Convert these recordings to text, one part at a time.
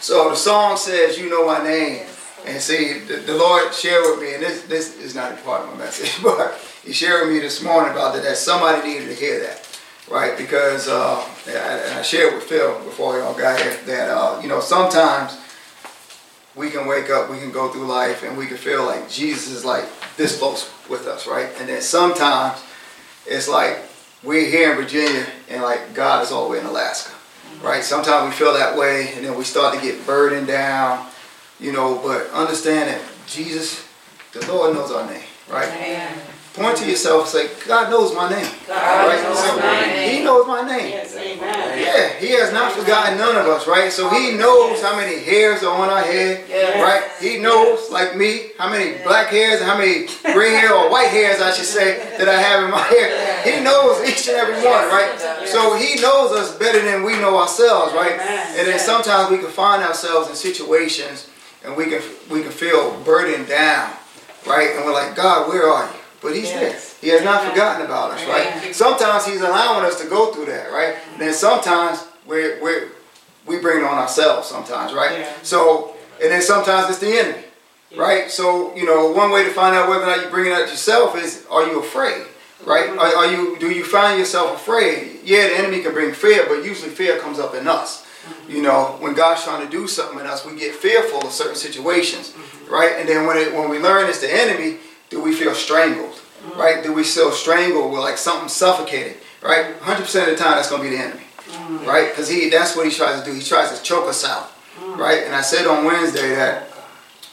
So the song says, "You know my name." And see, the, the Lord shared with me, and this this is not a part of my message, but He shared with me this morning about that. That somebody needed to hear that, right? Because uh, and I shared with Phil before y'all got here that uh, you know sometimes we can wake up, we can go through life, and we can feel like Jesus is like this close with us, right? And then sometimes it's like we're here in Virginia and like God is all the way in Alaska, right? Sometimes we feel that way, and then we start to get burdened down, you know. But understand that Jesus, the Lord knows our name, right? Amen. Point to yourself and say, God knows my name. God right? knows So, my name. He knows my name. Yes. Yeah, he has not forgotten none of us, right? So he knows how many hairs are on our head, Yes. right? He knows, like me, how many black hairs and how many gray hair or white hairs, I should say, that I have in my hair. He knows each and every one, right? So he knows us better than we know ourselves, right? Amen. And then sometimes we can find ourselves in situations and we can we can feel burdened down, right? And we're like, God, where are you? But he's Yes. there. He has not forgotten about us, right? Sometimes he's allowing us to go through that, right? And then sometimes we're, we're, we bring it on ourselves sometimes, right? Yeah. So, and then sometimes it's the enemy, right? So, you know, one way to find out whether or not you're bringing it out yourself is, are you afraid, right? Mm-hmm. Are, are you, do you find yourself afraid? Yeah, the enemy can bring fear, but usually fear comes up in us. Mm-hmm. You know, when God's trying to do something in us, we get fearful of certain situations, right? And then when it, when we learn it's the enemy, do we feel strangled, mm. right? Do we feel strangled with like something suffocating, right? 100% of the time, that's going to be the enemy, mm. right? Because he that's what he tries to do. He tries to choke us out, mm. right? And I said on Wednesday that,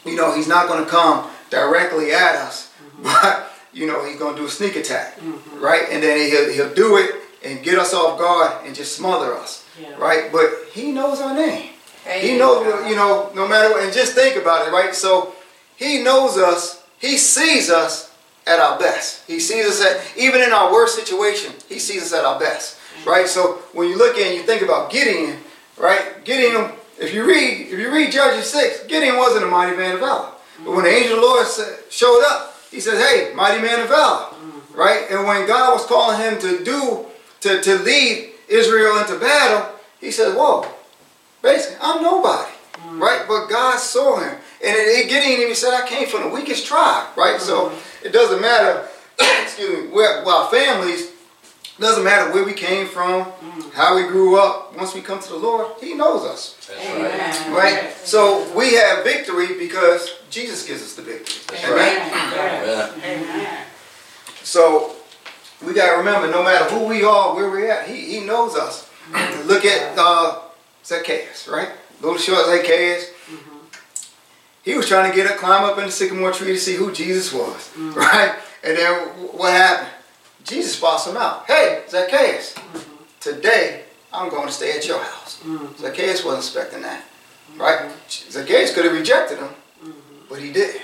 you know, he's not going to come directly at us, mm-hmm. but, you know, he's going to do a sneak attack, mm-hmm. right? And then he'll, he'll do it and get us off guard and just smother us, Yeah. right? But he knows our name. He Amen. knows, you know, no matter what, and just think about it, right? So he knows us, he sees us at our best. He sees us at, even in our worst situation, he sees us at our best, right? So when you look and you think about Gideon, right? Gideon, if you read, if you read Judges 6, Gideon wasn't a mighty man of valor. But when the angel of the Lord showed up, he says, hey, mighty man of valor, right? And when God was calling him to do, to, to lead Israel into battle, he said, whoa, Basically, I'm nobody, right? But God saw him, and it, it Gideon even said, "I came from the weakest tribe," right? So it doesn't matter, excuse me, where, where our families. Doesn't matter where we came from, how we grew up. Once we come to the Lord, He knows us, Amen. right? So we have victory because Jesus gives us the victory. Amen. Amen. Amen. So we got to remember, no matter who we are, where we're at, He, he knows us. Look at uh, Zacchaeus, right? Little short Zacchaeus. He was trying to get up, climb up in the sycamore tree to see who Jesus was, mm-hmm. right? And then what happened? Jesus spots him out. Hey, Zacchaeus, mm-hmm. today I'm going to stay at your house. Mm-hmm. Zacchaeus wasn't expecting that, right? Zacchaeus could have rejected him, but he didn't.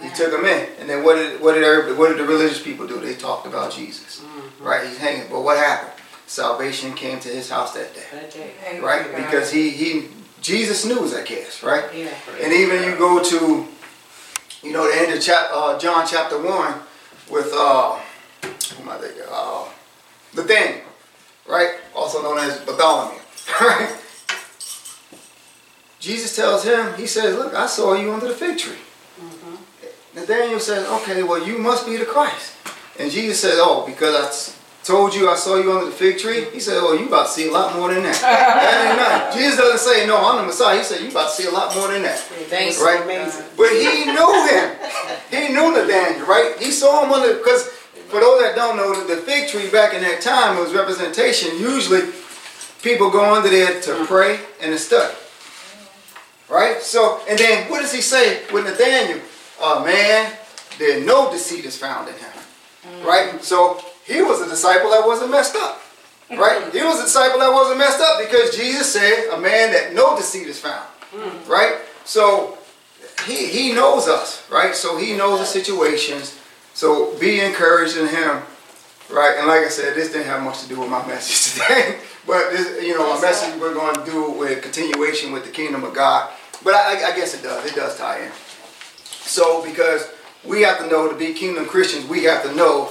He took him in, and then what did what did every- what did the religious people do? They talked about Jesus, right? He's hanging, but what happened? Salvation came to his house that day, That day. right? Because he he Jesus knew Zacchaeus, right? Yeah. And even you go to, you know, the end of chap, uh, John chapter one with uh, who I thinking? Uh, Nathaniel, right? Also known as Bartholomew, right? Jesus tells him, he says, "Look, I saw you under the fig tree." Mm-hmm. Nathaniel says, okay, well, you must be the Christ. And Jesus says, oh, because I told you I saw you under the fig tree? He said, oh, you about to see a lot more than that. that ain't nothing. Jesus doesn't say, no, I'm the Messiah. He said, you about to see a lot more than that. Thanks. Right? Amazing. But he knew him. He knew Nathaniel, right? He saw him under, because for those that don't know, the fig tree back in that time was representation. Usually people go under there to pray and to study. Right? So, and then what does he say with Nathaniel? Uh, man, there no deceit is found in him. Right? So he was a disciple that wasn't messed up. Mm-hmm. Right? He was a disciple that wasn't messed up because Jesus said, a man that no deceit is found. Mm-hmm. Right? So he, he knows us, right? So he knows the situations. So be encouraged in him, right? And like I said, this didn't have much to do with my message today, but this, you know, my message we're going to do with continuation with the kingdom of God. But I, I guess it does. It does tie in. So because we have to know to be kingdom Christians, we have to know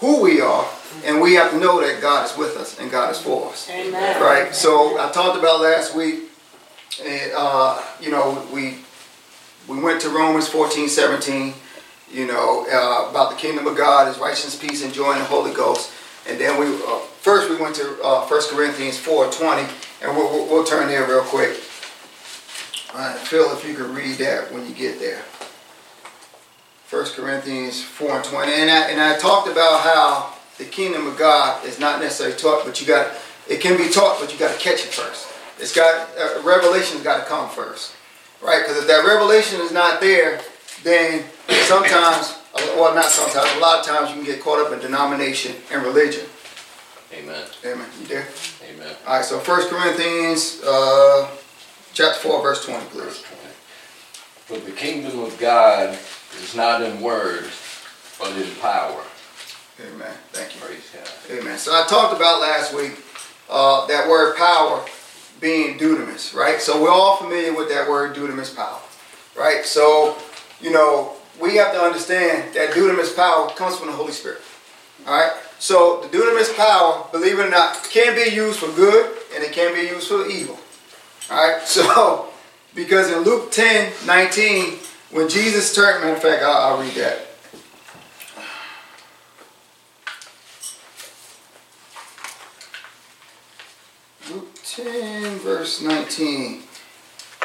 who we are, and we have to know that God is with us and God is for us. Amen. Right. So I talked about last week and uh, you know we we went to Romans 14, 17. You know uh, about the kingdom of God is righteousness, peace, and joy in the Holy Ghost. And then we uh, first we went to uh, 1 Corinthians 4, 20, and we'll, we'll, we'll turn there real quick. All right, Phil, if you could read that when you get there. 1 Corinthians 4 and 20. And I, and I talked about how the kingdom of God is not necessarily taught, but you got it can be taught, but you got to catch it first. It's got uh, revelation's got to come first, right? Because if that revelation is not there, then sometimes, well, not sometimes, a lot of times you can get caught up in denomination and religion. Amen. Amen. You there? Amen. All right. So 1 Corinthians uh, chapter 4, verse 20, please. Verse 20. But the kingdom of God is not in words, but in power. Amen. Thank you. Praise God. Amen. So I talked about last week uh, that word power being dunamis, right? So we're all familiar with that word dunamis power, right? So, you know, we have to understand that dunamis power comes from the Holy Spirit, all right? So the dunamis power, believe it or not, can be used for good and it can be used for evil, all right? So, because in Luke 10, 19, when Jesus turned, matter of fact, I'll, I'll read that. Luke 10, verse 19.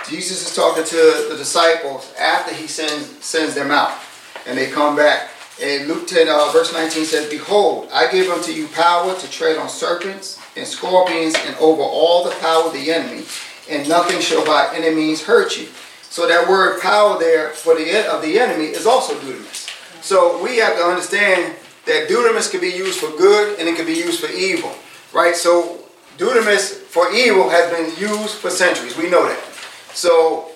Jesus is talking to the disciples after he sends, sends them out. And they come back. And Luke 10, uh, verse 19 says, Behold, I give unto you power to tread on serpents and scorpions and over all the power of the enemy, and nothing shall by any means hurt you. So that word power there for the of the enemy is also dunamis. So we have to understand that dunamis can be used for good and it can be used for evil. Right? So dunamis for evil has been used for centuries. We know that. So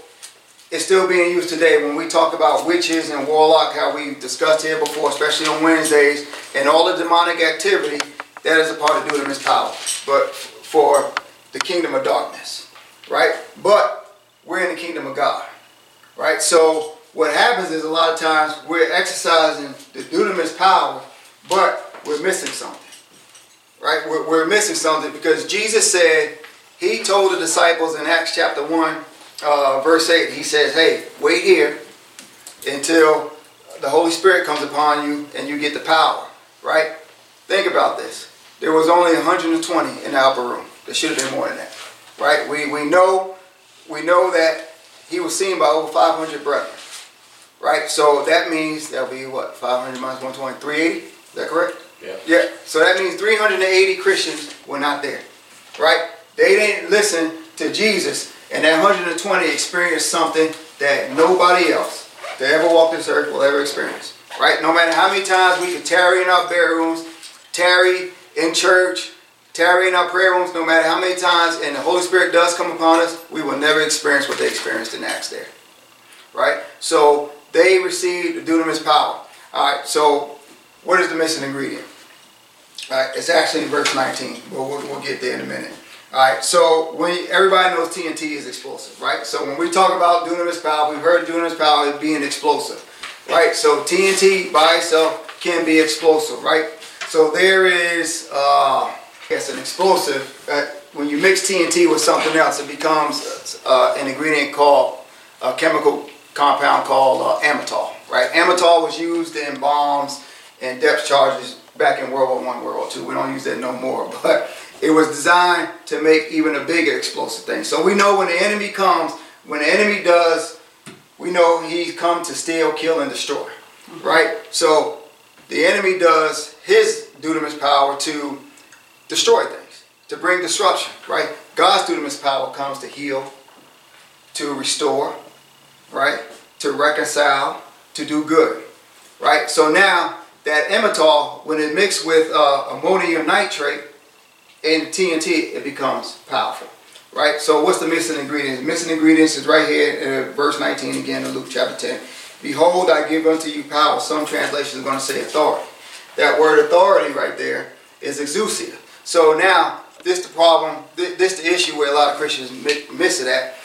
it's still being used today when we talk about witches and warlock, how we've discussed here before, especially on Wednesdays, and all the demonic activity, that is a part of dunamis power. But for the kingdom of darkness, right? But we're in the kingdom of God, right? So what happens is a lot of times we're exercising the dunamis power, but we're missing something right? We're, we're, missing something because Jesus said, He told the disciples in Acts chapter 1, uh, verse 8, He says, Hey, wait here until the Holy Spirit comes upon you and you get the power, right? Think about this. There was only 120 in the upper room. There should have been more than that, right? We, we know we know that he was seen by over 500 brethren, right? So that means that'll be what 500 minus 120, 380. Is that correct? Yeah. Yeah. So that means 380 Christians were not there, right? They didn't listen to Jesus, and that 120 experienced something that nobody else that ever walked this earth will ever experience, right? No matter how many times we could tarry in our prayer rooms, tarry in church, tarry in our prayer rooms, no matter how many times, and the Holy Spirit does come upon us, we will never experience what they experienced in Acts there, right? So they received the dunamis power. All right. So what is the missing ingredient? All right, it's actually in verse 19. But we'll, we'll get there in a minute. All right, so when everybody knows TNT is explosive, right? So when we talk about dunamis power, we've heard dunamis power as being explosive, right? So TNT by itself can be explosive, right? So there is, uh, yes, an explosive. That when you mix TNT with something else, it becomes uh, an ingredient called a chemical compound called uh, right? Amatol was used in bombs and depth charges back in World War One, World War Two. We don't use that no more, but it was designed to make even a bigger explosive thing. So we know when the enemy comes, when the enemy does, we know he's come to steal, kill, and destroy, right? So the enemy does his dunamis power to destroy things, to bring disruption, right? God's dunamis power comes to heal, to restore, right? To reconcile, to do good, right? So now that amatol, when it mixed with uh, ammonium nitrate and TNT, it becomes powerful, right? So what's the missing ingredients? missing ingredients is right here in verse 19 again in Luke chapter 10. Behold, I give unto you power. Some translations are going to say authority. That word authority right there is exousia. So now, this the problem, this the issue where a lot of Christians miss it at.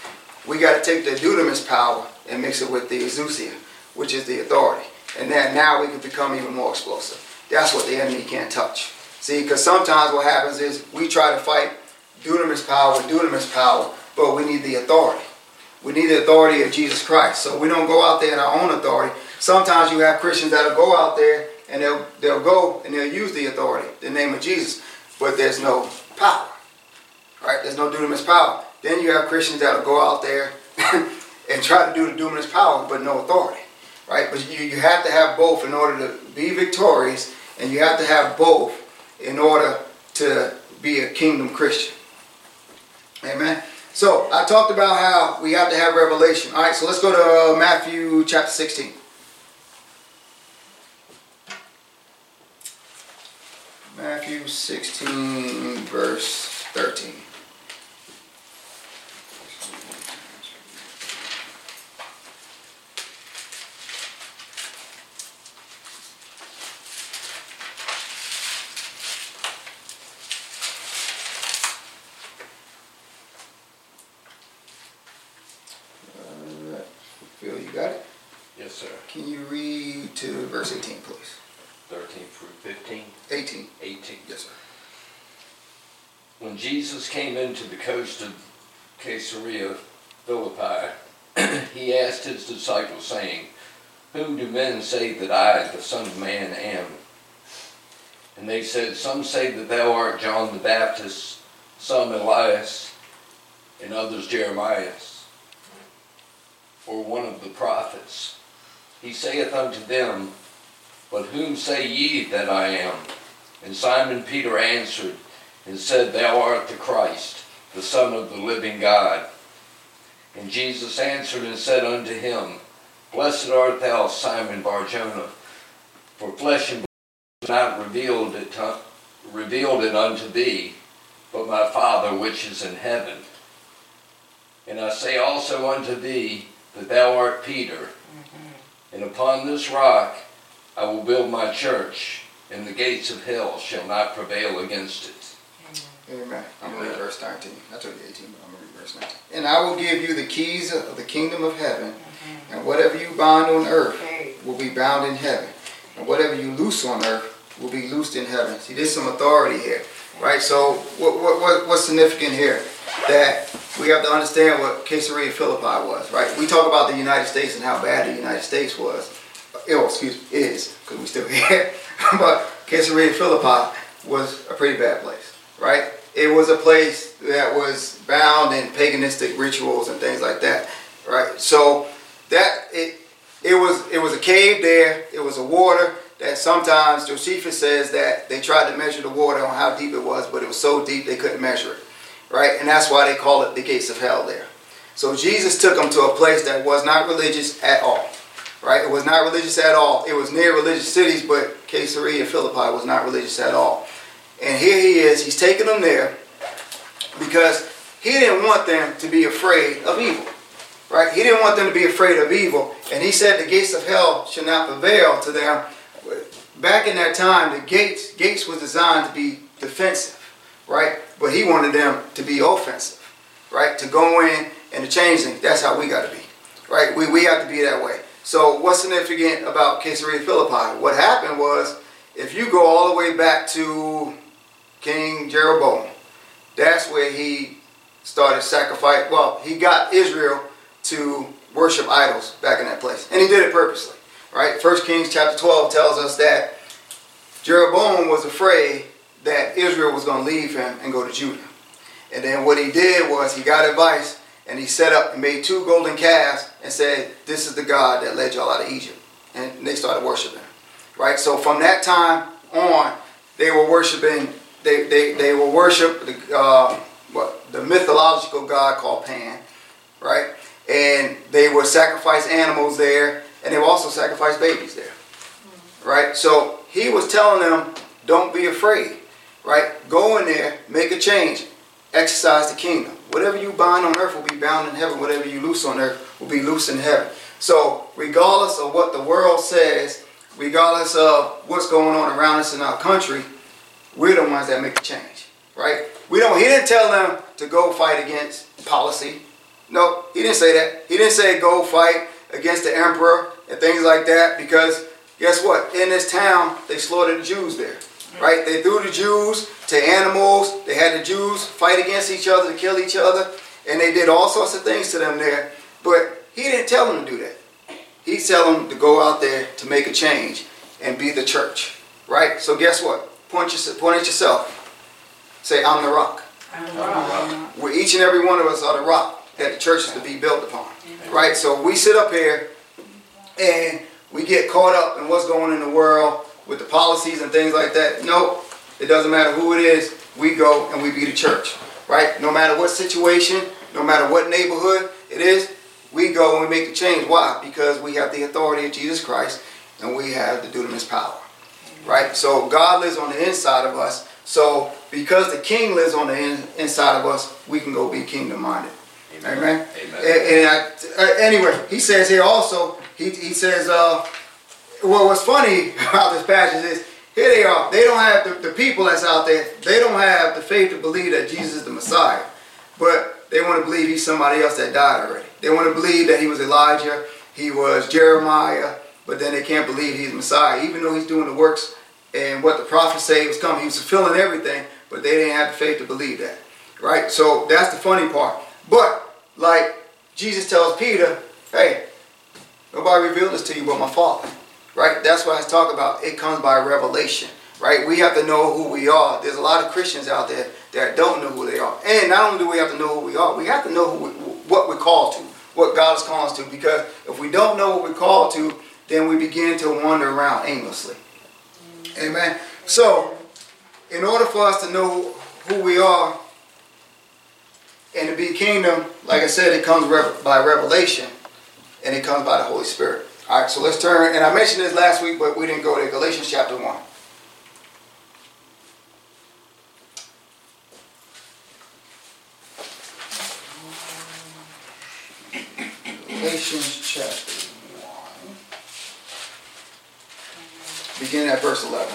We got to take the dunamis power and mix it with the exousia, which is the authority. And then now we can become even more explosive. That's what the enemy can't touch. See, because sometimes what happens is we try to fight dunamis power with dunamis power, but we need the authority. We need the authority of Jesus Christ. So we don't go out there in our own authority. Sometimes you have Christians that'll go out there and they'll they'll go and they'll use the authority, the name of Jesus, but there's no power. Right? There's no dunamis power. Then you have Christians that'll go out there and try to do the dunamis power, but no authority. Right? But you, you have to have both in order to be victorious, and you have to have both in order to be a kingdom Christian. Amen. So I talked about how we have to have revelation. All right, so let's go to uh, Matthew chapter 16. Matthew 16, verse 13. Uh, Phil, you got it? Yes, sir. Can you read to verse 18, please? 13 through 15, 18. 18. Yes, sir. When Jesus came into the coast of Caesarea Philippi, he asked his disciples, saying, Whom do men say that I, the Son of Man, am? And they said, Some say that thou art John the Baptist, some Elias, and others Jeremiah, or one of the prophets. He saith unto them, But whom say ye that I am? And Simon Peter answered, and said, Thou art the Christ, the Son of the living God. And Jesus answered and said unto him, Blessed art thou, Simon Barjona, for flesh and blood not revealed it, to, revealed it unto thee, but my Father which is in heaven. And I say also unto thee that thou art Peter, and upon this rock I will build my church, and the gates of hell shall not prevail against it. Amen. I'm going to read verse 19. I told you 18, but I'm going to read verse 19. And I will give you the keys of the kingdom of heaven, and whatever you bind on earth will be bound in heaven, and whatever you loose on earth will be loosed in heaven. See, there's some authority here, right? So, what, what, what what's significant here? That we have to understand what Caesarea Philippi was, right? We talk about the United States and how bad the United States was. Oh, excuse me, is, because we still here. but Caesarea Philippi was a pretty bad place, right? It was a place that was bound in paganistic rituals and things like that, right? So that it it was it was a cave there. It was a water that sometimes Josephus says that they tried to measure the water on how deep it was, but it was so deep they couldn't measure it, right? And that's why they call it the gates of hell there. So Jesus took them to a place that was not religious at all, right? It was not religious at all. It was near religious cities, but Caesarea Philippi was not religious at all. And here he is, he's taking them there because he didn't want them to be afraid of evil. Right? He didn't want them to be afraid of evil. And he said the gates of hell should not prevail to them. Back in that time, the gates gates was designed to be defensive, right? But he wanted them to be offensive, right? To go in and to change things. That's how we got to be, right? We, we have to be that way. So what's significant about Caesarea Philippi? What happened was, if you go all the way back to King Jeroboam, that's where he started sacrifice. Well, he got Israel to worship idols back in that place, and he did it purposely. Right? First Kings chapter 12 tells us that Jeroboam was afraid that Israel was going to leave him and go to Judah. And then what he did was he got advice and he set up and made two golden calves and said, This is the God that led y'all out of Egypt. And they started worshiping. Right? So from that time on, they were worshiping, they, they, they will worship the, uh, what, the mythological god called Pan. Right? And they would sacrifice animals there and they would also sacrifice babies there. Right? So he was telling them, don't be afraid. Right? Go in there, make a change, exercise the kingdom. Whatever you bind on earth will be bound in heaven. Whatever you loose on earth will be loose in heaven. So, regardless of what the world says, regardless of what's going on around us in our country, we're the ones that make the change. Right? We don't. He didn't tell them to go fight against policy. No, he didn't say that. He didn't say go fight against the emperor and things like that because guess what? In this town, they slaughtered the Jews there. Right? They threw the Jews to animals. They had the Jews fight against each other to kill each other. and they did all sorts of things to them there. But he didn't tell them to do that. He tell them to go out there to make a change and be the church, right? So guess what? Point, your, point at yourself. Say, I'm the rock. I'm the rock. Where each and every one of us are the rock that the church is to be built upon, right? So we sit up here and we get caught up in what's going in the world with the policies and things like that. Nope, it doesn't matter who it is. We go and we be the church, right? No matter what situation, no matter what neighborhood it is, we go and we make the change. Why? Because we have the authority of Jesus Christ and we have the dunamis power, right? So God lives on the inside of us. So because the King lives on the in, inside of us, we can go be kingdom minded. Amen. Amen. Amen. And, and I, uh, anyway, he says here also, he, he says, uh, well, what's funny about this passage is here they are. They don't have the, the people that's out there. They don't have the faith to believe that Jesus is the Messiah, but they want to believe he's somebody else that died already. They want to believe that he was Elijah, he was Jeremiah, but then they can't believe he's Messiah, even though he's doing the works and what the prophets say was coming. He was fulfilling everything, but they didn't have the faith to believe that, right? So that's the funny part. But like Jesus tells Peter, hey, nobody revealed this to you but my Father right? That's what I talk about. It comes by revelation, right? We have to know who we are. There's a lot of Christians out there that don't know who they are. And not only do we have to know who we are, we have to know we, what we're called to, what God is calling us to. Because if we don't know what we're called to, then we begin to wander around aimlessly. Amen. So, in order for us to know who we are and to be kingdom, like I said, it comes by revelation and it comes by the Holy Spirit. All right, so let's turn, and I mentioned this last week, but we didn't go to Galatians chapter 1. Galatians chapter Begin at verse 11.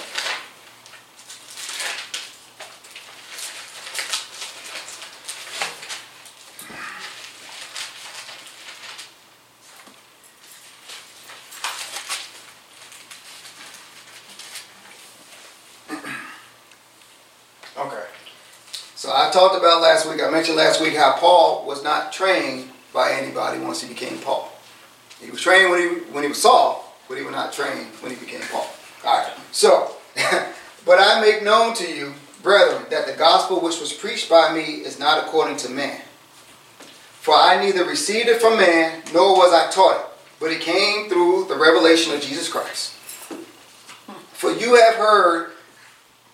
I talked about last week, I mentioned last week how Paul was not trained by anybody once he became Paul. He was trained when he, when he was Saul, but he was not trained when he became Paul. All right, so, but I make known to you, brethren, that the gospel which was preached by me is not according to man. For I neither received it from man, nor was I taught it, but it came through the revelation of Jesus Christ. For you have heard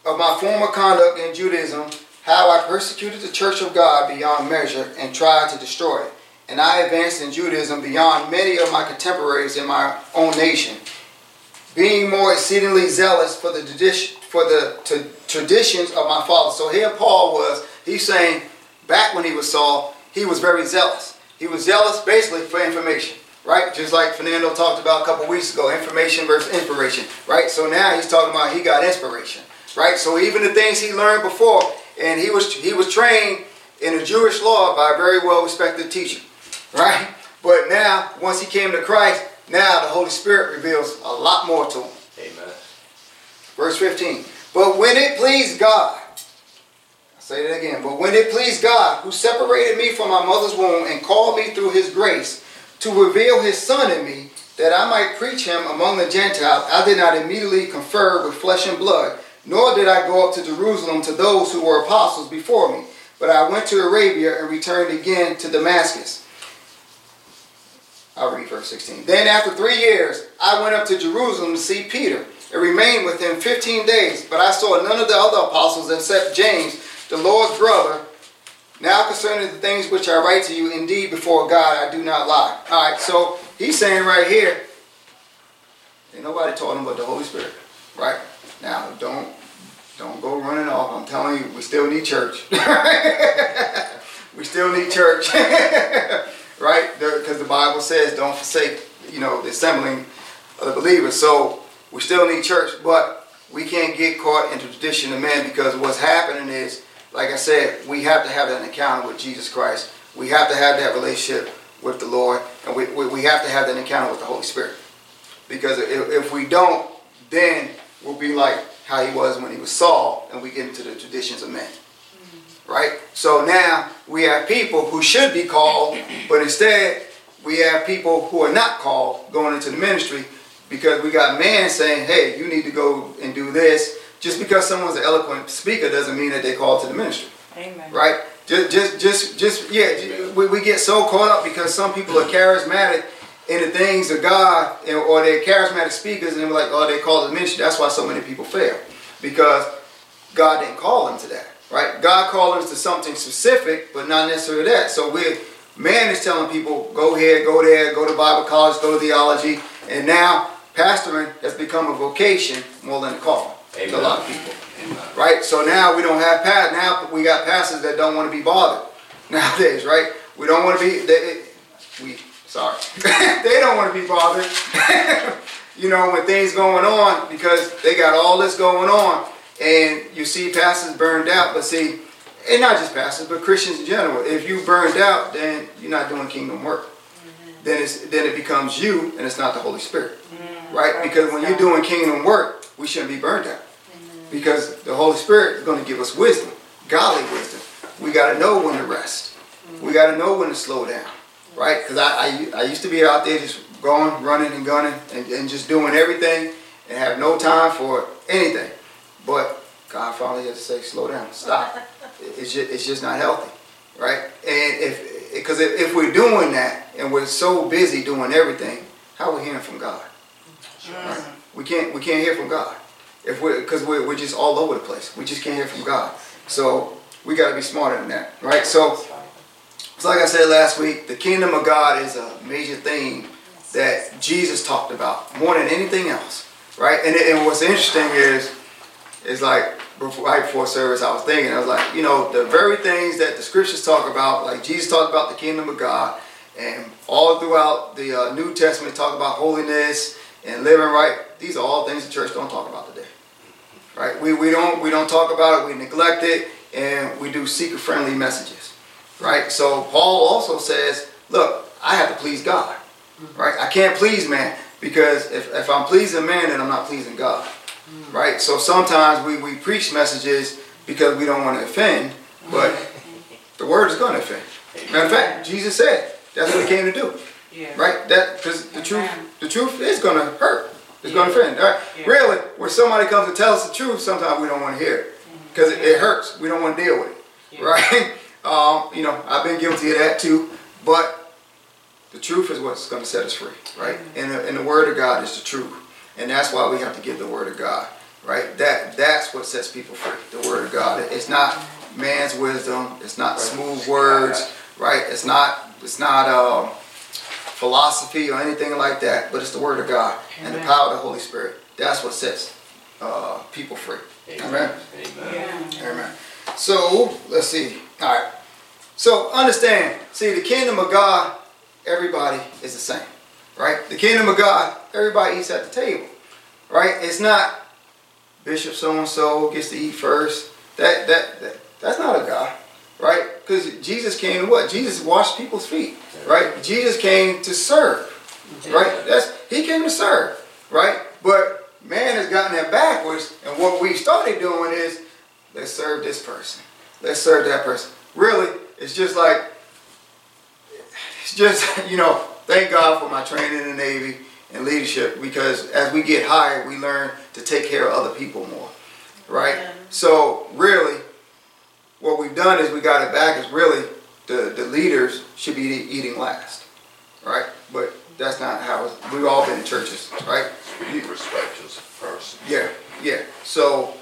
of my former conduct in Judaism how I persecuted the church of God beyond measure and tried to destroy it. And I advanced in Judaism beyond many of my contemporaries in my own nation, being more exceedingly zealous for the, for the traditions of my father. So here Paul was, he's saying, back when he was Saul, he was very zealous. He was zealous basically for information, right? Just like Fernando talked about a couple weeks ago, information versus inspiration, right? So now he's talking about he got inspiration, right? So even the things he learned before, and he was he was trained in the Jewish law by a very well respected teacher, right? But now, once he came to Christ, now the Holy Spirit reveals a lot more to him. Verse 15. But when it pleased God, I'll say that again, but when it pleased God, who separated me from my mother's womb and called me through his grace to reveal his son in me, that I might preach him among the Gentiles, I did not immediately confer with flesh and blood nor did I go up to Jerusalem to those who were apostles before me, but I went to Arabia and returned again to Damascus. I'll read verse 16. Then after three years, I went up to Jerusalem to see Peter and remained with him 15 days. But I saw none of the other apostles except James, the Lord's brother. Now concerning the things which I write to you, indeed before God I do not lie. All right, so he's saying right here, ain't nobody taught him but the Holy Spirit, right? Now, don't don't go running off. I'm telling you, we still need church. we still need church, right? Because the Bible says, "Don't forsake," you know, the assembling of the believers. So we still need church, but we can't get caught into tradition of man because what's happening is, like I said, we have to have that encounter with Jesus Christ. We have to have that relationship with the Lord, and we, we, we have to have that encounter with the Holy Spirit. Because if, if we don't, then we'll be like how he was when he was Saul, and we get into the traditions of men. Mm-hmm. right? So now we have people who should be called, but instead we have people who are not called going into the ministry because we got man saying, hey, you need to go and do this. Just because someone's an eloquent speaker doesn't mean that they're called to the ministry. Amen. Right? Just, just, just, just yeah, we, we get so caught up because some people are charismatic in the things of God or they're charismatic speakers and they're like, oh, they call it ministry. That's why so many people fail because God didn't call them to that, right? God called them to something specific, but not necessarily that. So we man is telling people, go here, go there, go to Bible college, go to theology, and now pastoring has become a vocation more than a call Amen. to a lot of people. Amen. Right? So now we don't have past now we got pastors that don't want to be bothered nowadays, right? We don't want to be they, we sorry. they don't want to be bothered. you know, when things going on because they got all this going on and you see pastors burned out, but see, and not just pastors, but Christians in general, if you burned out, then you're not doing kingdom work. Mm-hmm. Then it's then it becomes you and it's not the Holy Spirit. Mm-hmm. Right? Because when you're doing kingdom work, we shouldn't be burned out. Because the Holy Spirit is going to give us wisdom, godly wisdom. We got to know when to rest. We got to know when to slow down. Right? Because I, I, I used to be out there just going, running and gunning and, and just doing everything and have no time for anything. But God finally has to say, slow down, stop. it's, just, it's just not healthy, right? And if, because if, if we're doing that and we're so busy doing everything, how are we hearing from God? We can't, we can't hear from God. If we're, because we're, we're just all over the place. We just can't hear from God. So we got to be smarter than that, right? So, so like I said last week, the kingdom of God is a major theme that Jesus talked about more than anything else, right? And, and what's interesting is, is like before, right before service, I was thinking, I was like, you know, the very things that the scriptures talk about, like Jesus talked about the kingdom of God, and all throughout the uh, New Testament talk about holiness and living right. These are all things the church don't talk about today, right? We, we don't we don't talk about it. We neglect it, and we do seeker friendly messages, right? So Paul also says, look, I have to please God. Right? I can't please man because if, if I'm pleasing man, then I'm not pleasing God. Right? So sometimes we, we preach messages because we don't want to offend, but the word is going to offend. Matter of fact, Jesus said that's what he came to do. Yeah. Right? That because the truth the truth is going to hurt. It's yeah. going to offend. Right? Yeah. Really, when somebody comes to tell us the truth, sometimes we don't want to hear it because it, it, hurts. We don't want to deal with it. Right? Um, you know, I've been guilty of that too. But the truth is what's going to set us free, right? And the, and the Word of God is the truth. And that's why we have to give the Word of God, right? That That's what sets people free, the Word of God. It's not man's wisdom. It's not smooth words, right? It's not, it's not um, philosophy or anything like that, but it's the Word of God Amen. and the power of the Holy Spirit. That's what sets uh, people free. Amen. Amen. Amen. Amen. So, let's see. All right. So, understand, see, the kingdom of God everybody is the same, right? The kingdom of God, everybody eats at the table, right? It's not Bishop so and so gets to eat first. That that, that that's not a God, right? Because Jesus came to what? Jesus washed people's feet, right? Jesus came to serve, right? That's he came to serve, right? But man has gotten that backwards, and what we started doing is let's serve this person, let's serve that person. Really, it's just like it's just, you know, thank God for my training in the Navy and leadership because as we get higher, we learn to take care of other people more, right? Yeah. So really, what we've done is we got it back is really the, the leaders should be eating last, right? But that's not how we've all been in churches, right? You respect as first. Yeah, yeah. So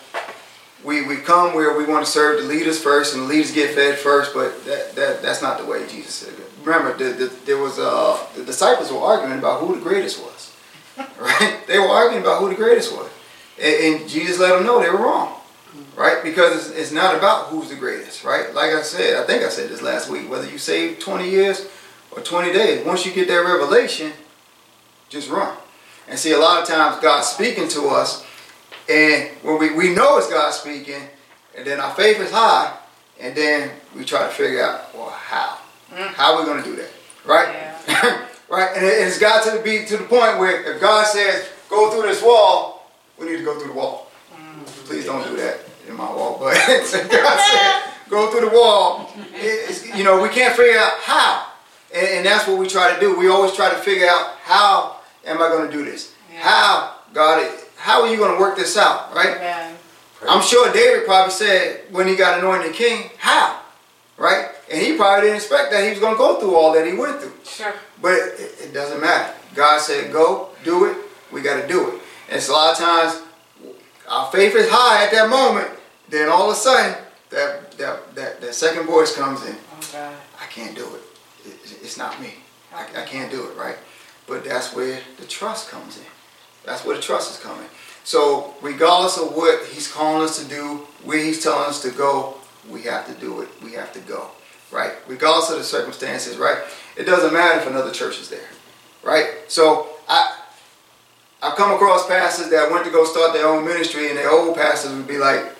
we, we come where we want to serve the leaders first and the leaders get fed first, but that, that that's not the way Jesus said it. Remember, the, the, there was uh, the disciples were arguing about who the greatest was, right? They were arguing about who the greatest was, and, and Jesus let them know they were wrong, right? Because it's, it's, not about who's the greatest, right? Like I said, I think I said this last week. Whether you save 20 years or 20 days, once you get that revelation, just run. And see, a lot of times God's speaking to us and when we, we know it's God speaking, and then our faith is high, and then we try to figure out, well, how? Mm. How are we going to do that? Right? Yeah. right? And it, has got to be to the point where if God says, go through this wall, we need to go through the wall. Please don't do that in my wall. But God said, go through the wall. It's, you know, we can't figure out how. And, and that's what we try to do. We always try to figure out how am I going to do this? Yeah. How, God, how are you going to work this out, right? Amen. I'm sure David probably said when he got anointed king, how? Right? And he probably didn't expect that he was going to go through all that he went through. Sure. But it, it doesn't matter. God said, go, do it. We got to do it. And it's a lot of times our faith is high at that moment. Then all of a sudden, that, that, that, that second voice comes in. Oh. I can't do it. It- It's not me. I, I can't do it, right? But that's where the trust comes in. That's where the trust is coming. So regardless of what he's calling us to do, where he's telling us to go, we have to do it. We have to go, right? Regardless of the circumstances, right? It doesn't matter if another church is there, right? So I've come across pastors that went to go start their own ministry, and their old pastors would be like,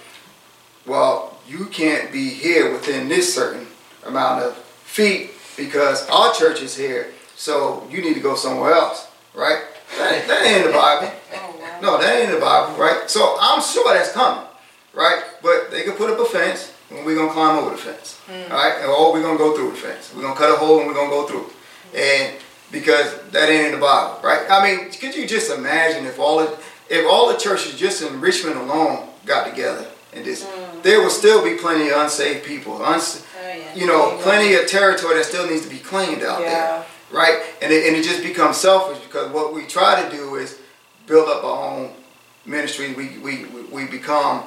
well, you can't be here within this certain amount of feet because our church is here, so you need to go somewhere else, right? That ain't, that ain't in the Bible. Oh. No, that ain't in the Bible, right? So I'm sure that's coming, right? But they can put up a fence, and we're gonna climb over the fence, hmm. all right? Or oh, we're gonna go through the fence. We're gonna cut a hole and we're gonna go through. And because that ain't in the Bible, right? I mean, could you just imagine if all the, if all the churches just in Richmond alone got together and this, mm. there would still be plenty of unsaved people, uns, Oh, yeah. you know, There plenty of territory that still needs to be claimed out there right? And it, and it just becomes selfish because what we try to do is build up our own ministry. We, we, we, we become,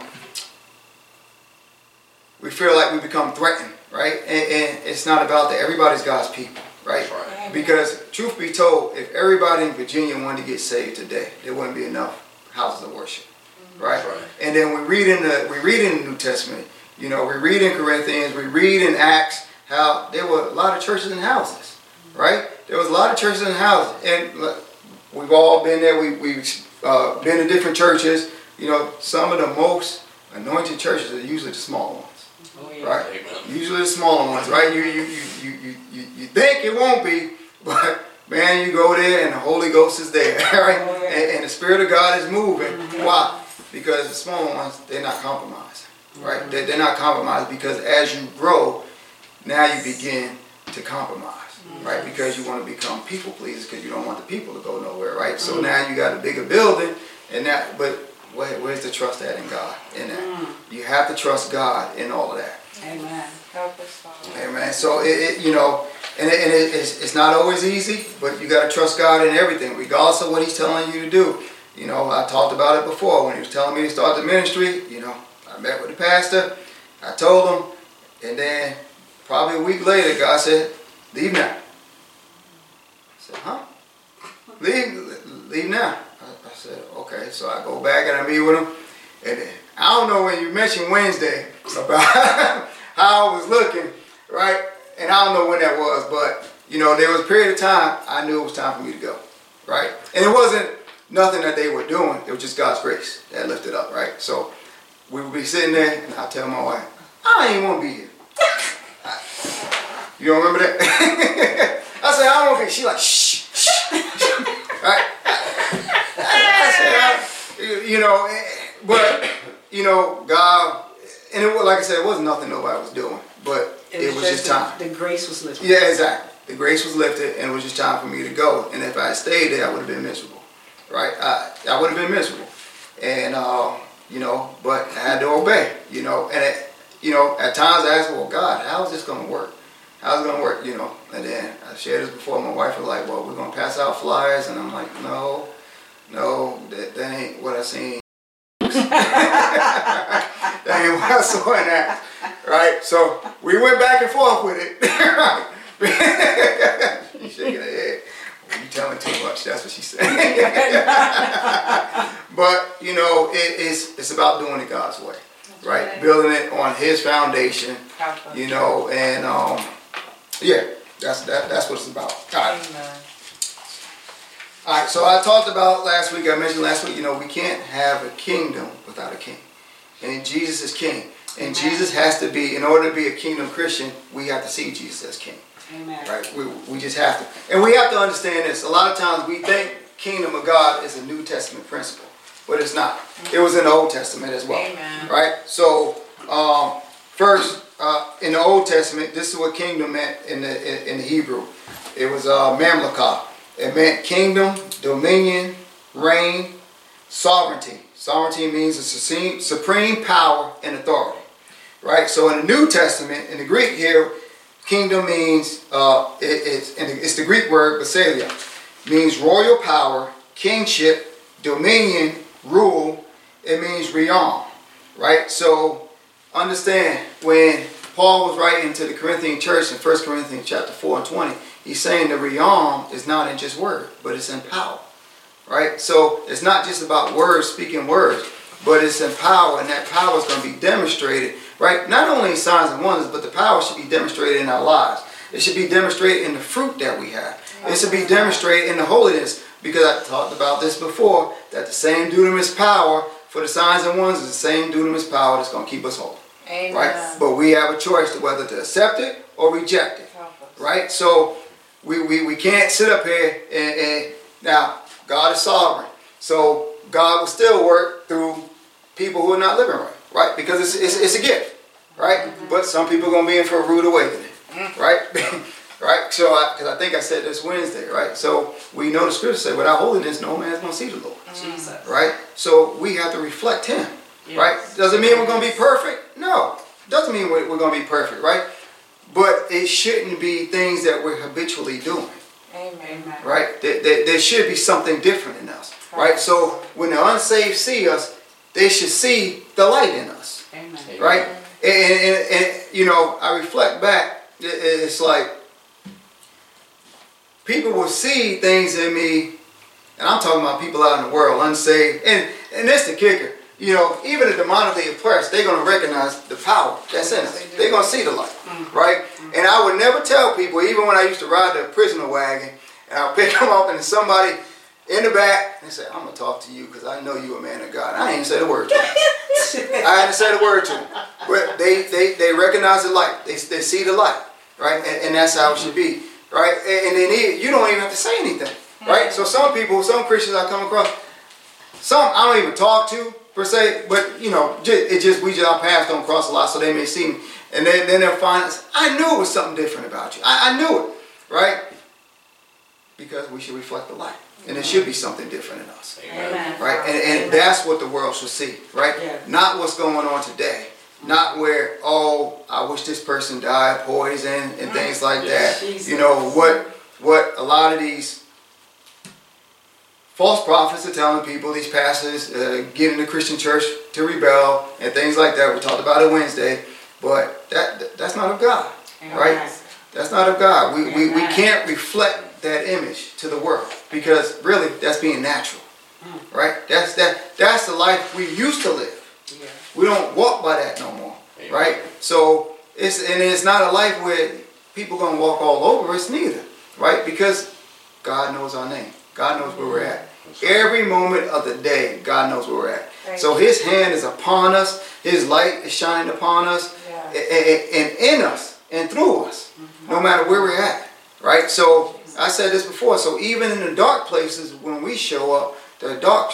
we feel like we become threatened, right? And, and it's not about that. Everybody's God's people, right? Right. Because truth be told, if everybody in Virginia wanted to get saved today, there wouldn't be enough houses of worship, right? That's right. And then we read in the we read in the New Testament, you know, we read in Corinthians, we read in Acts how there were a lot of churches and houses, right? There was a lot of churches and houses, and look, we've all been there. We we've uh, been in different churches. You know, some of the most anointed churches are usually the small ones yeah. Right? Oh, Amen. Usually the smaller ones, right? You you, you, you, you, you think it won't be, but man, you go there and the Holy Ghost is there, right? Oh, yeah. And, and the Spirit of God is moving. Mm-hmm. Why? Because the smaller ones, they're not compromised, right? Mm-hmm. They're, they're not compromised because as you grow, now you begin to compromise, mm-hmm. right? Because you want to become people pleasers because you don't want the people to go nowhere, right? So now you got a bigger building, and that, but where, where's the trust at in God in that? Mm. You have to trust God in all of that. Amen. Help us, Father. Amen. So it, it you know, and, it, and it, it's, it's not always easy, but you got to trust God in everything, regardless of what He's telling you to do. You know, I talked about it before when He was telling me to start the ministry. You know, I met with the pastor, I told him, and then probably a week later, God said, "Leave now." I said, "Huh? Leave, leave now." Said, "Okay." So I go back and I meet with him, and I don't know when you mentioned Wednesday about how I was looking, right? And I don't know when that was, but you know, there was a period of time I knew it was time for me to go, right? And it wasn't nothing that they were doing; it was just God's grace that lifted up, right? So we would be sitting there, and I tell my wife, "I ain't want to be here." You don't remember that? I said, "I don't want to be." She like, "Shh, shh," right? I said, I- you know, eh, but you know, God, and it was like I said, it wasn't nothing nobody was doing, but it, was just the, time. The grace was lifted. Yeah, exactly. The grace was lifted, and it was just time for me to go. And if I stayed there, I would have been miserable, right? I, I would have been miserable, and uh, you know, but I had to obey, you know. And it, you know, at times I asked, well, God, how is this going to work? How's it going to work, you know? And then I shared this before. My wife was like, well, we're going to pass out flyers, and I'm like, no, no, that, that ain't what I seen. that ain't what I saw in that, right? So we went back and forth with it. She's shaking her head. Well, you telling too much. That's what she said. but you know, it, it's it's about doing it God's way, right? right. Building it on His foundation, you know, and um, yeah, that's that, that's what it's about. All right. Amen. All right, so I talked about last week, I mentioned last week, you know, we can't have a kingdom without a king. And Jesus is king. And Amen. Jesus has to be, in order to be a kingdom Christian, we have to see Jesus as king. Amen. Right? We, we just have to. And we have to understand this. A lot of times we think kingdom of God is a New Testament principle, but it's not. It was in the Old Testament as well. Amen. Right? So, um, first, uh, in the Old Testament, this is what kingdom meant in the in, in the Hebrew. It was uh, mamlaka. It meant kingdom, dominion, reign, sovereignty. Sovereignty means supreme, supreme power and authority. Right? So in the New Testament, in the Greek here, kingdom means, uh, it, it's, it's the Greek word basileia, means royal power, kingship, dominion, rule. It means realm. Right? So understand when Paul was writing to the Corinthian church in 1 Corinthians chapter 4 and 20, he's saying the realm is not in just word, but it's in power. Right? So it's not just about words, speaking words, but it's in power, and that power is going to be demonstrated, right? Not only in signs and wonders, but the power should be demonstrated in our lives. It should be demonstrated in the fruit that we have. It should be demonstrated in the holiness, because I talked about this before, that the same dunamis power for the signs and wonders is the same dunamis power that's going to keep us whole. Amen. Right? But we have a choice to whether to accept it or reject it. Right? So we, we, we can't sit up here and, and now God is sovereign. So God will still work through people who are not living right. Right? Because it's, it's, it's a gift. Right? Mm-hmm. But some people are going to be in for a rude awakening. Mm-hmm. Right? right? So, because I, think I said this Wednesday, right? So we know the scripture say, without holiness, no man is going to see the Lord. Mm-hmm. Jesus. Right? So we have to reflect Him. Right? Doesn't mean we're going to be perfect. No. Doesn't mean we're, we're going to be perfect, right? But it shouldn't be things that we're habitually doing, Amen. right? There, there, there should be something different in us, right? So when the unsaved see us, they should see the light in us, Amen. right? And, and, and you know, I reflect back, it's like people will see things in me, and I'm talking about people out in the world, unsaved, and, and that's the kicker. You know, even the demonically oppressed, they're going to recognize the power that's in us. They're going to see the light, mm-hmm. right? Mm-hmm. And I would never tell people, even when I used to ride the prisoner wagon, and I'll pick them up and somebody in the back and say, I'm going to talk to you because I know you're a man of God. I ain't say the word to them. I hadn't said a word to them. But they, they, they recognize the light. They, they see the light, right? And, and that's how it should be, right? And, and then you don't even have to say anything, right? Mm-hmm. So some people, some Christians I come across, some I don't even talk to per se, but you know, it just we just our paths don't cross a lot, so they may see me, and then then they'll find us. I knew it was something different about you. I, I knew it, right? Because we should reflect the light, and it should be something different in us, Amen. right? And, and that's what the world should see, right? Yeah. Not what's going on today. Not where, oh, I wish this person died, poison, and mm. things like Yes. that. You know what? What a lot of these false prophets are telling people, these pastors, uh, get in the Christian church to rebel and things like that. We talked about it Wednesday, but that that's not of God, right? That's not of God. We, we, we can't reflect that image to the world because really that's being natural, right? That's that that's the life we used to live. Yeah. We don't walk by that no more, Amen. right? So it's and it's not a life where people gonna walk all over us neither, right? Because God knows our name. God knows where we're at. Every moment of the day, God knows where we're at. Thank So His hand is upon us. His light is shining upon us, Yeah. a- a- and in us and through us, mm-hmm. no matter where we're at, right? So I said this before. So even in the dark places, when we show up, the dark,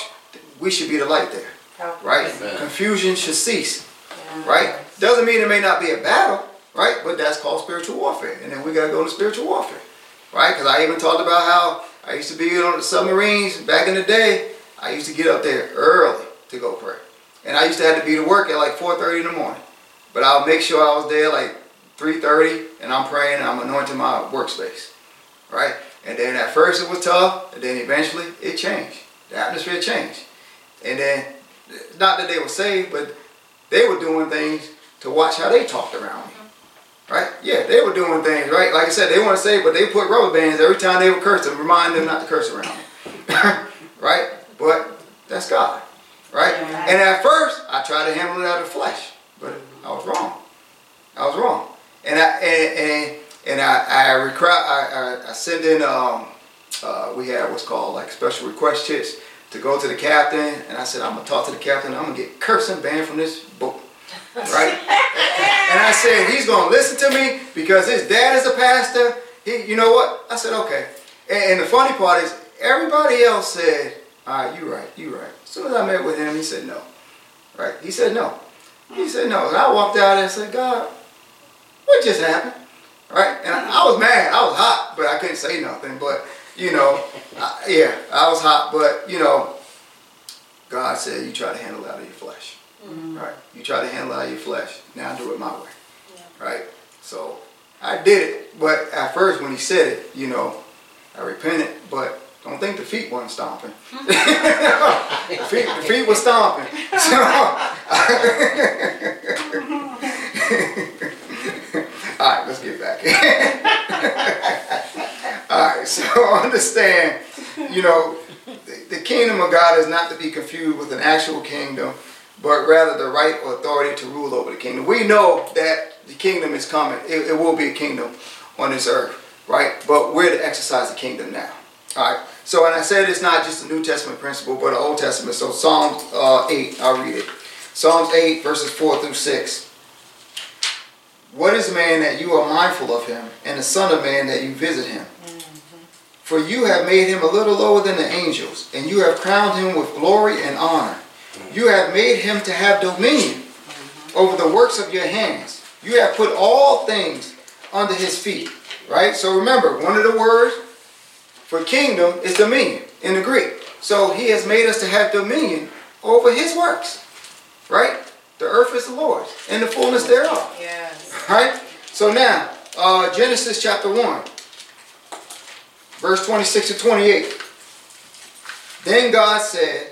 we should be the light there Help right? Amen. Confusion should cease, Yeah. right? Doesn't mean there may not be a battle, right? But that's called spiritual warfare, and then we gotta go into spiritual warfare, right? Because I even talked about how I used to be on the submarines back in the day. I used to get up there early to go pray, and I used to have to be to work at like 4:30 in the morning. But I'll make sure I was there like 3:30, and I'm praying, and I'm anointing my workspace, right? And then at first it was tough, and then eventually it changed. The atmosphere changed, and then not that they were saved, but they were doing things to watch how they talked around me. Right? Yeah, they were doing things, right? Like I said, they weren't saved, but they put rubber bands every time they were curse to remind them not to curse around right? But that's God. Right? And at first, I tried to handle it out of flesh, but I was wrong. I was wrong. And I and and, and I I, I, I I send in um uh, we had what's called like special request chits to go to the captain, and I said I'm gonna talk to the captain. I'm gonna get cursing banned from this right? and I said he's gonna listen to me because his dad is a pastor. He, you know what? I said okay. And, and the funny part is everybody else said, all right, you right, you right. As soon as I met with him, he said no, right? He said no. He said no, and I walked out and said, God, what just happened? Right? And I, I was mad. I was hot, but I couldn't say nothing. But, you know, I, yeah, I was hot, but, you know, God said you try to handle out of your flesh. Mm-hmm. Right? You try to handle out of your flesh. Now do it my way. Right? So I did it, but at first when he said it, you know, I repented, but don't think the feet wasn't stomping. the, feet, the feet was stomping. So, all right, let's get back. all right, so understand, you know, the, the kingdom of God is not to be confused with an actual kingdom, but rather the right or authority to rule over the kingdom. We know that the kingdom is coming. It, it will be a kingdom on this earth, right? But we're to exercise the kingdom now. All right. So, and I said it's not just a New Testament principle, but an Old Testament. So, Psalms uh, 8, I'll read it. Psalms 8, verses 4 through 6. What is man that you are mindful of him, and the Son of Man that you visit him? For you have made him a little lower than the angels, and you have crowned him with glory and honor. You have made him to have dominion over the works of your hands. You have put all things under his feet. Right? So remember, one of the words for kingdom is dominion in the Greek. So he has made us to have dominion over his works. Right? The earth is the Lord's and the fullness thereof. Yes. Right? So now, uh, Genesis chapter 1, verse 26 to 28. Then God said,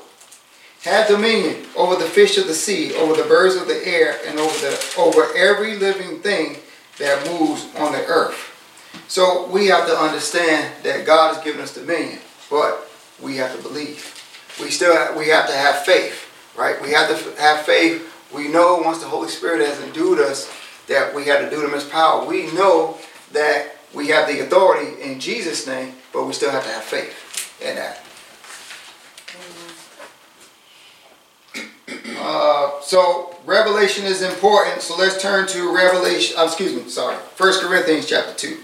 Have dominion over the fish of the sea, over the birds of the air, and over the over every living thing that moves on the earth. So we have to understand that God has given us dominion, but we have to believe. We still have, we have to have faith, right? We have to have faith. We know once the Holy Spirit has endued us that we have to dunamis power. We know that we have the authority in Jesus' name, but we still have to have faith in that. Uh, so Revelation is important. So let's turn to Revelation. Uh, excuse me. Sorry. First Corinthians chapter two.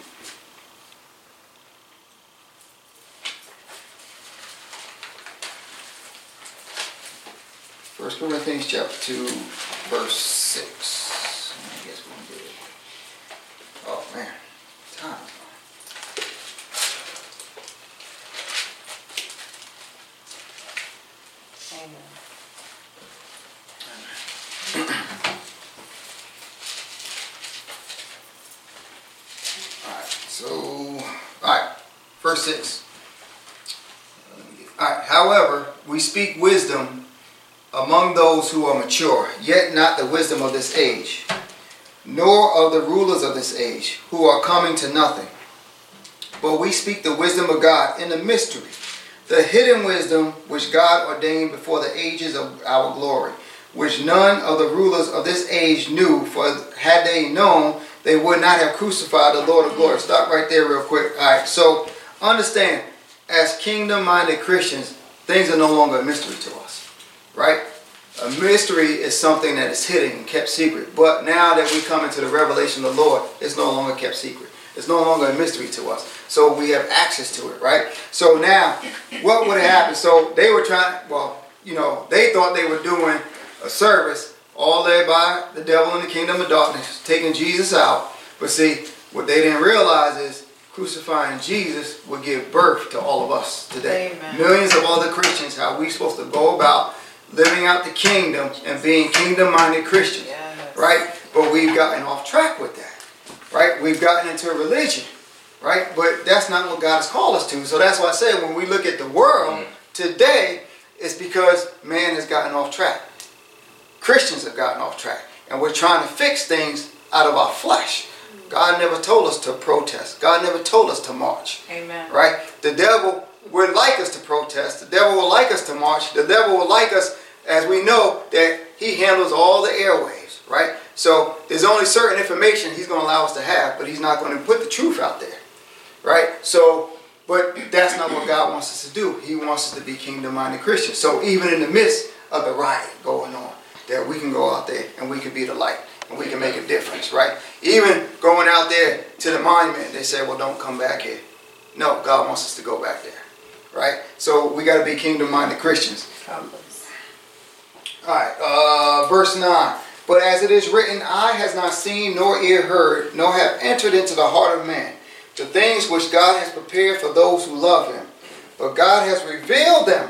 First Corinthians chapter two, verse six. I guess we it. Oh man, time. Amen. Alright, so, alright, verse 6. Alright, however, we speak wisdom among those who are mature, yet not the wisdom of this age, nor of the rulers of this age, who are coming to nothing. But we speak the wisdom of God in the mystery, the hidden wisdom which God ordained before the ages of our glory, which none of the rulers of this age knew, for had they known, they would not have crucified the Lord of glory. Stop right there real quick. All right, so understand, as kingdom-minded Christians, things are no longer a mystery to us, right? A mystery is something that is hidden and kept secret. But now that we come into the revelation of the Lord, it's no longer kept secret. It's no longer a mystery to us. So we have access to it, right? So now, what would have happened? So they were trying, well, you know, they thought they were doing a service all led by the devil in the kingdom of darkness, taking Jesus out. But see, what they didn't realize is crucifying Jesus would give birth to all of us today. Amen. Millions of other Christians, how we supposed to go about living out the kingdom and being kingdom-minded Christians, Yes. right? But we've gotten off track with that, right? We've gotten into a religion, right? But that's not what God has called us to. So that's why I say when we look at the world mm. today, it's because man has gotten off track. Christians have gotten off track. And we're trying to fix things out of our flesh. God never told us to protest. God never told us to march. Amen. Right? The devil would like us to protest. The devil would like us to march. The devil would like us, as we know, that he handles all the airwaves. Right? So there's only certain information he's going to allow us to have, but he's not going to put the truth out there. Right? So But that's not what God wants us to do. He wants us to be kingdom-minded Christians. So even in the midst of the riot going on, that we can go out there and we can be the light we can make a difference, right? Even going out there to the monument, they say, well, don't come back here. No, God wants us to go back there, right? So we got to be kingdom-minded Christians. All right, uh, verse 9. But as it is written, eye has not seen, nor ear heard, nor have entered into the heart of man, the things which God has prepared for those who love him. But God has revealed them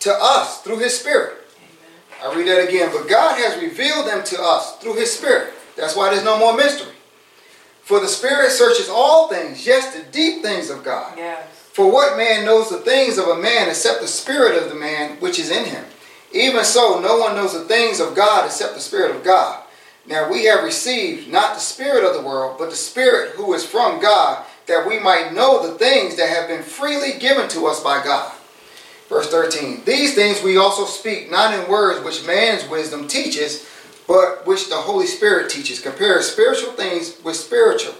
to us through his Spirit. I read that again. But God has revealed them to us through his Spirit. That's why there's no more mystery. For the Spirit searches all things, yes, the deep things of God. Yes. For what man knows the things of a man except the spirit of the man which is in him? Even so, no one knows the things of God except the Spirit of God. Now we have received not the Spirit of the world, but the Spirit who is from God, that we might know the things that have been freely given to us by God. Verse 13 These things we also speak, not in words which man's wisdom teaches, but which the Holy Spirit teaches. Compare spiritual things with spiritual.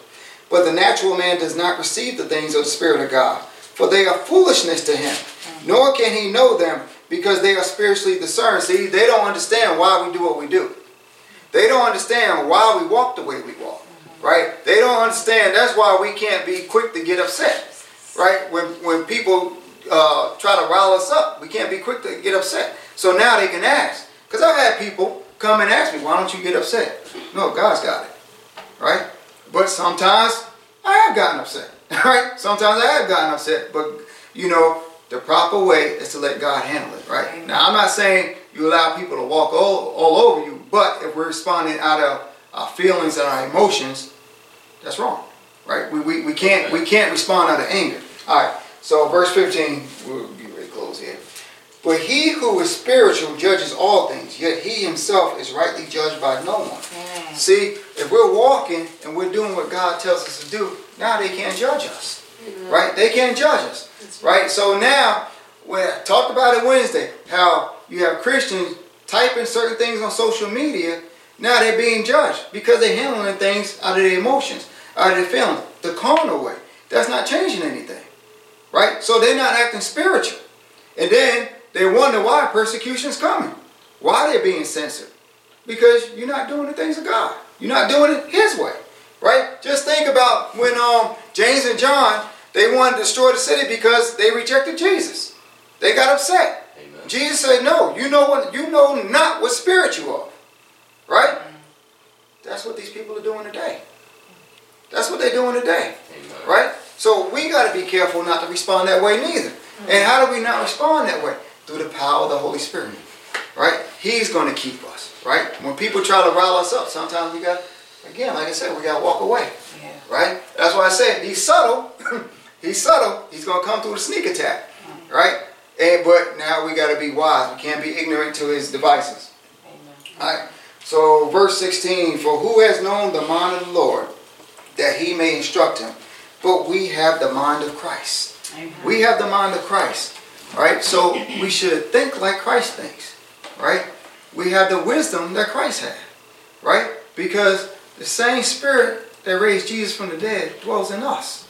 But the natural man does not receive the things of the Spirit of God, for they are foolishness to him, nor can he know them because they are spiritually discerned. See, they don't understand why we do what we do. They don't understand why we walk the way we walk, right? They don't understand. That's why we can't be quick to get upset, right? When when people uh, try to rile us up, we can't be quick to get upset. So now they can ask. Because I've had people come and ask me, why don't you get upset? No, God's got it, right? But sometimes I have gotten upset, right? Sometimes I have gotten upset, but you know, the proper way is to let God handle it, right? Amen. Now, I'm not saying you allow people to walk all, all over you, but if we're responding out of our feelings and our emotions, that's wrong, right? We, we, we can't we can't respond out of anger. All right. So verse 15, we'll be ready to close here. But he who is spiritual judges all things, yet he himself is rightly judged by no one. Mm. See, if we're walking and we're doing what God tells us to do, now they can't judge us. Right? They can't judge us. Right? So now, when I talked about it Wednesday, how you have Christians typing certain things on social media, now they're being judged because they're handling things out of their emotions, out of their feelings, the carnal way. That's not changing anything. Right? So they're not acting spiritual. And then they wonder why persecution's coming. Why they're being censored. Because you're not doing the things of God. You're not doing it His way. Right? Just think about when um, James and John, they wanted to destroy the city because they rejected Jesus. They got upset. Amen. Jesus said, No, you know what you know not what spirit you are. Right? That's what these people are doing today. That's what they're doing today. Amen. Right? So we got to be careful not to respond that way neither. And how do we not respond that way? Through the power of the Holy Spirit. Right? He's going to keep us. Right? When people try to rile us up, sometimes we got, again, like I said, we got to walk away. Yeah. Right? That's why I said he's subtle. he's subtle. He's going to come through the sneak attack. Mm-hmm. Right? And But now we got to be wise. We can't be ignorant to his devices. Amen. Alright, so verse 16, for who has known the mind of the Lord, that he may instruct him? But we have the mind of Christ. Amen. We have the mind of Christ. Right? So we should think like Christ thinks. Right? We have the wisdom that Christ had. Right? Because the same spirit that raised Jesus from the dead dwells in us.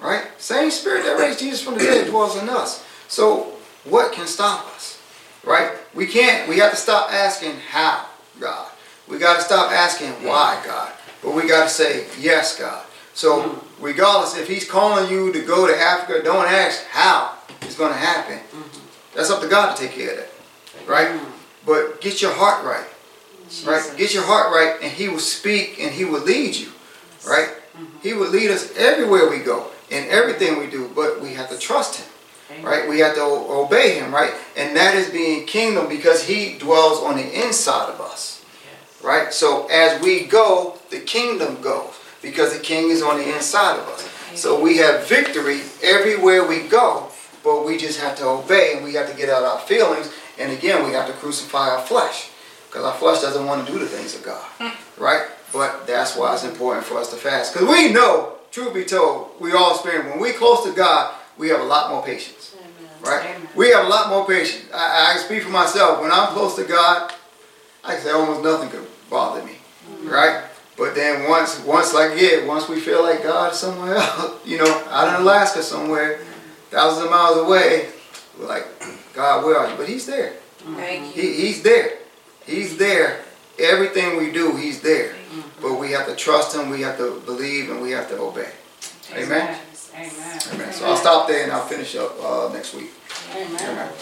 Right? Same spirit that raised Jesus from the dead dwells in us. So what can stop us? Right? We can't, we have to stop asking how, God. We got to stop asking why, God. But we got to say, yes, God. So mm-hmm. Regardless, if he's calling you to go to Africa, don't ask how it's going to happen. Mm-hmm. That's up to God to take care of that. Right? Mm-hmm. But get your heart right. Right? Get your heart right and he will speak and he will lead you. Right? Mm-hmm. He will lead us everywhere we go in everything we do, but we have to trust him. Amen. Right? We have to obey him, right? And that is being kingdom because he dwells on the inside of us. Yes. Right? So as we go, the kingdom goes because the king is on the inside of us. So we have victory everywhere we go, but we just have to obey and we have to get out our feelings. And again, we have to crucify our flesh because our flesh doesn't want to do the things of God. Hmm. Right? But that's why it's important for us to fast because we know, truth be told, we all experience when we're close to God, we have a lot more patience. Right? Amen. We have a lot more patience. I, I speak for myself. When I'm close to God, I can say almost nothing could bother me. Hmm. Right? But then once, once like yeah, once we feel like God somewhere else, you know, out in Alaska somewhere, thousands of miles away, we're like, God, where are you? But He's there. Thank you. He, he's there. He's there. Everything we do, He's there. But we have to trust Him, we have to believe, and we have to obey. Amen. Amen. Amen. So I'll stop there and I'll finish up uh, next week. Amen. Amen.